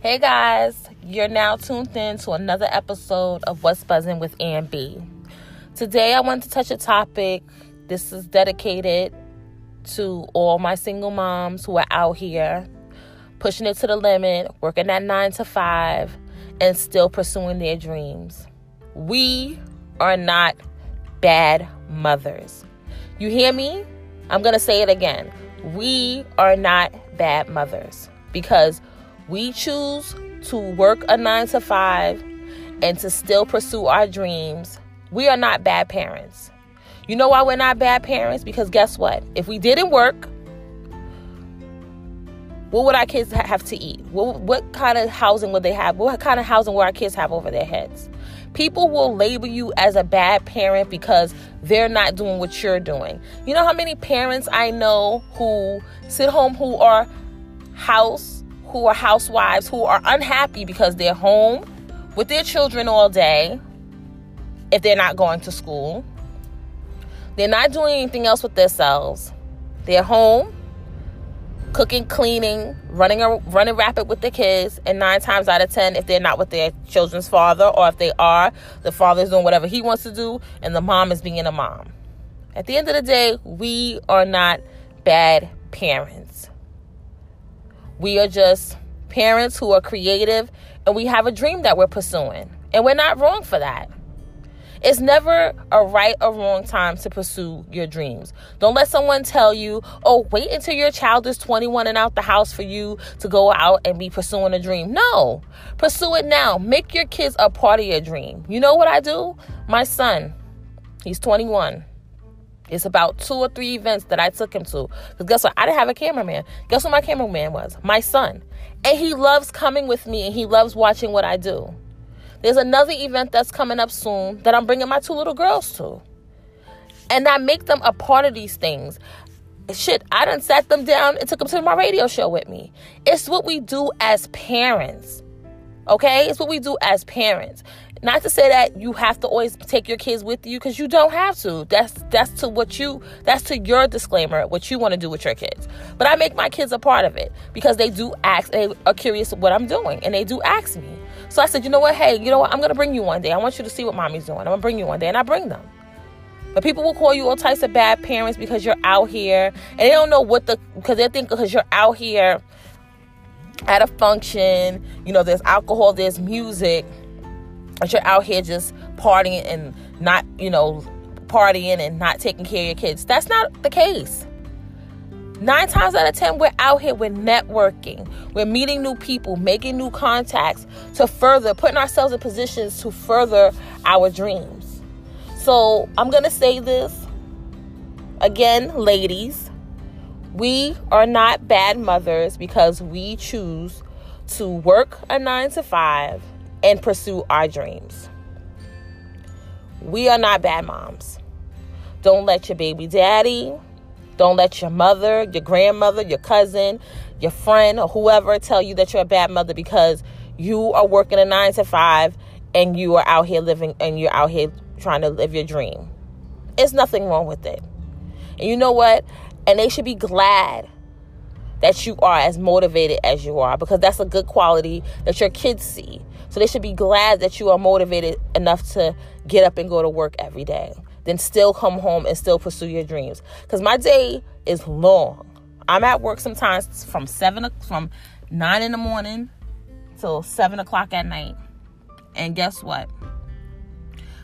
Hey guys, you're now tuned in to another episode of What's Buzzing with Ann B. Today I want to touch a topic. This is dedicated to all my single moms who are out here pushing it to the limit, working that nine to five, and still pursuing their dreams. We are not bad mothers. You hear me? I'm going to say it again. We are not bad mothers because we choose to work a nine to five and to still pursue our dreams. We are not bad parents. You know why we're not bad parents? Because guess what? If we didn't work, what would our kids have to eat? What, what kind of housing would they have? What kind of housing will our kids have over their heads? People will label you as a bad parent because they're not doing what you're doing. You know how many parents I know who sit home who are house, who are housewives, who are unhappy because they're home with their children all day if they're not going to school. They're not doing anything else with themselves. They're home cooking, cleaning, running running rapid with the kids, and nine times out of ten, if they're not with their children's father, or if they are, the father's doing whatever he wants to do, and the mom is being a mom. At the end of the day, we are not bad parents. We are just parents who are creative and we have a dream that we're pursuing. And we're not wrong for that. It's never a right or wrong time to pursue your dreams. Don't let someone tell you, oh, wait until your child is 21 and out the house for you to go out and be pursuing a dream. No, pursue it now. Make your kids a part of your dream. You know what I do? My son, he's 21. It's about two or three events that I took him to. Because guess what? I didn't have a cameraman. Guess what my cameraman was? My son. And he loves coming with me and he loves watching what I do. There's another event that's coming up soon that I'm bringing my two little girls to. And I make them a part of these things. Shit, I done sat them down and took them to my radio show with me. It's what we do as parents. Okay? It's what we do as parents. Not to say that you have to always take your kids with you because you don't have to. That's that's to what you that's to your disclaimer what you want to do with your kids. But I make my kids a part of it because they do ask they are curious what I'm doing and they do ask me. So I said, you know what? Hey, you know what? I'm gonna bring you one day. I want you to see what mommy's doing. I'm gonna bring you one day, and I bring them. But people will call you all types of bad parents because you're out here, and they don't know what the because they think because you're out here at a function, you know, there's alcohol, there's music, but you're out here just partying and not, you know, partying and not taking care of your kids. That's not the case. Nine times out of ten, we're out here, we're networking, we're meeting new people, making new contacts to further putting ourselves in positions to further our dreams. So I'm gonna say this again, ladies. We are not bad mothers because we choose to work a nine to five and pursue our dreams. We are not bad moms. Don't let your baby daddy don't let your mother, your grandmother, your cousin, your friend, or whoever tell you that you're a bad mother because you are working a nine to five and you are out here living and you're out here trying to live your dream. It's nothing wrong with it. And you know what? And they should be glad that you are as motivated as you are because that's a good quality that your kids see. So they should be glad that you are motivated enough to get up and go to work every day then still come home and still pursue your dreams. Because my day is long. I'm at work sometimes from seven from nine in the morning till seven o'clock at night. And guess what?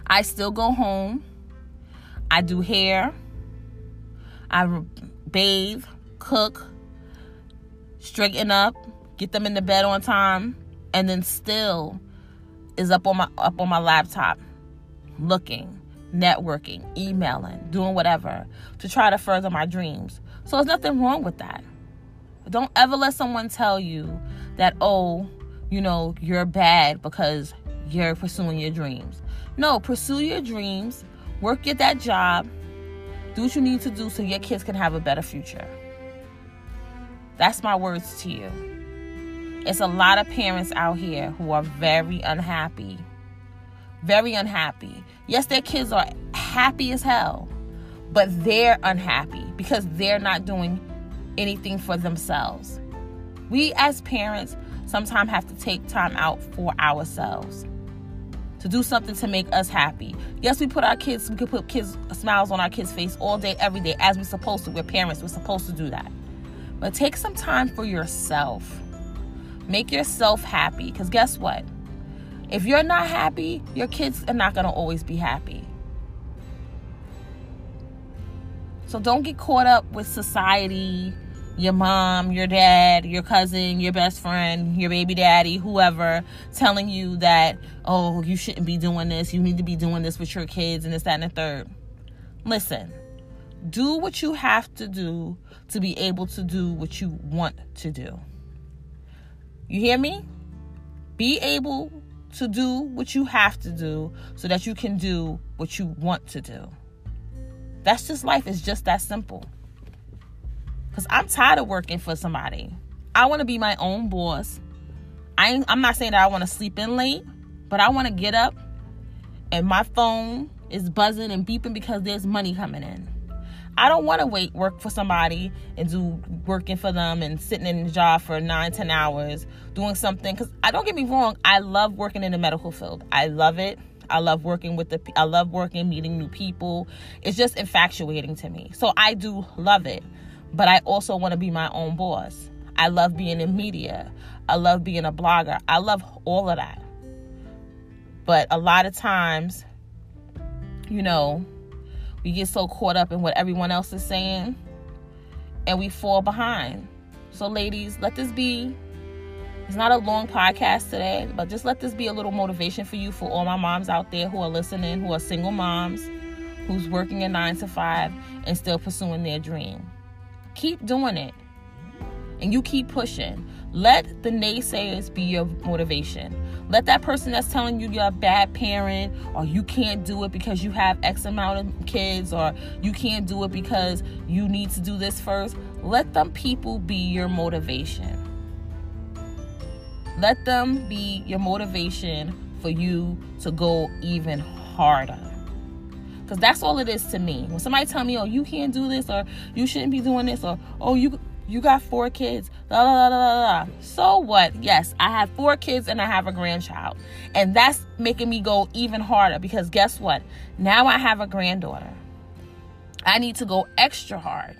I still go home. I do hair. I bathe, cook, straighten up, get them in the bed on time, and then still is up on my up on my laptop looking networking, emailing, doing whatever to try to further my dreams. So there's nothing wrong with that. Don't ever let someone tell you that, oh, you know, you're bad because you're pursuing your dreams. No, pursue your dreams, work at that job, do what you need to do so your kids can have a better future. That's my words to you. It's a lot of parents out here who are very unhappy very unhappy. Yes, their kids are happy as hell, but they're unhappy because they're not doing anything for themselves. We as parents sometimes have to take time out for ourselves to do something to make us happy. Yes, we put our kids, we can put kids smiles on our kids' face all day, every day, as we're supposed to. We're parents, we're supposed to do that. But take some time for yourself. Make yourself happy. Because guess what? If you're not happy, your kids are not going to always be happy. So don't get caught up with society, your mom, your dad, your cousin, your best friend, your baby daddy, whoever, telling you that, oh, you shouldn't be doing this. You need to be doing this with your kids and this, that, and the third. Listen, do what you have to do to be able to do what you want to do. You hear me? Be able to do what you have to do so that you can do what you want to do. That's just life. It's just that simple. Because I'm tired of working for somebody. I want to be my own boss. I I'm not saying that I want to sleep in late, but I want to get up and my phone is buzzing and beeping because there's money coming in. I don't want to wait work for somebody and do working for them and sitting in the job for nine, ten hours doing something. Because I don't get me wrong, I love working in the medical field. I love it. I love working with the. I love working, meeting new people. It's just infatuating to me. So I do love it, but I also want to be my own boss. I love being in media. I love being a blogger. I love all of that. But a lot of times, you know, we get so caught up in what everyone else is saying and we fall behind. So, ladies, let this be. It's not a long podcast today, but just let this be a little motivation for you for all my moms out there who are listening, who are single moms, who's working a nine to five and still pursuing their dream. Keep doing it. And you keep pushing. Let the naysayers be your motivation. Let that person that's telling you you're a bad parent or you can't do it because you have X amount of kids or you can't do it because you need to do this first, let them people be your motivation. Let them be your motivation for you to go even harder. Because that's all it is to me. When somebody tell me, oh, you can't do this or you shouldn't be doing this or, oh, you you got four kids. La, la, la, la, la. So what? Yes, I have four kids and I have a grandchild. And that's making me go even harder because guess what? Now I have a granddaughter. I need to go extra hard.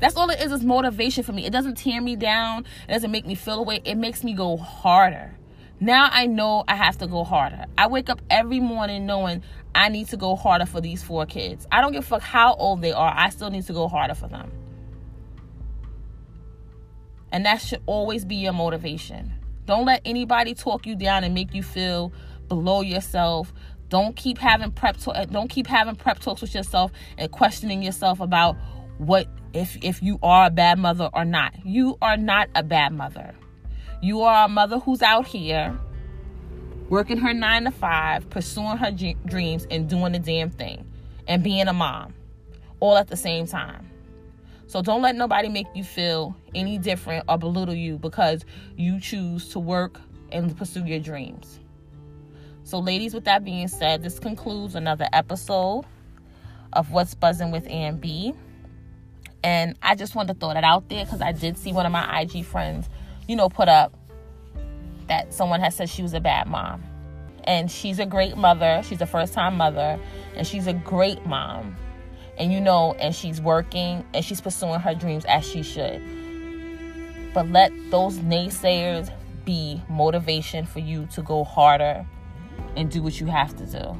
That's all it is, is motivation for me. It doesn't tear me down. It doesn't make me feel away. It makes me go harder. Now I know I have to go harder. I wake up every morning knowing I need to go harder for these four kids. I don't give a fuck how old they are. I still need to go harder for them. And that should always be your motivation. Don't let anybody talk you down and make you feel below yourself. Don't keep having prep talk, uh, don't keep having prep talks with yourself and questioning yourself about what if if you are a bad mother or not. You are not a bad mother. You are a mother who's out here working her 9 to 5, pursuing her dreams and doing the damn thing and being a mom all at the same time. So don't let nobody make you feel any different or belittle you because you choose to work and pursue your dreams. So, ladies, with that being said, this concludes another episode of What's Buzzing with AMB. And I just wanted to throw that out there because I did see one of my IG friends, you know, put up that someone has said she was a bad mom. And she's a great mother. She's a first time mother. And she's a great mom and you know, and she's working and she's pursuing her dreams as she should. But let those naysayers be motivation for you to go harder and do what you have to do.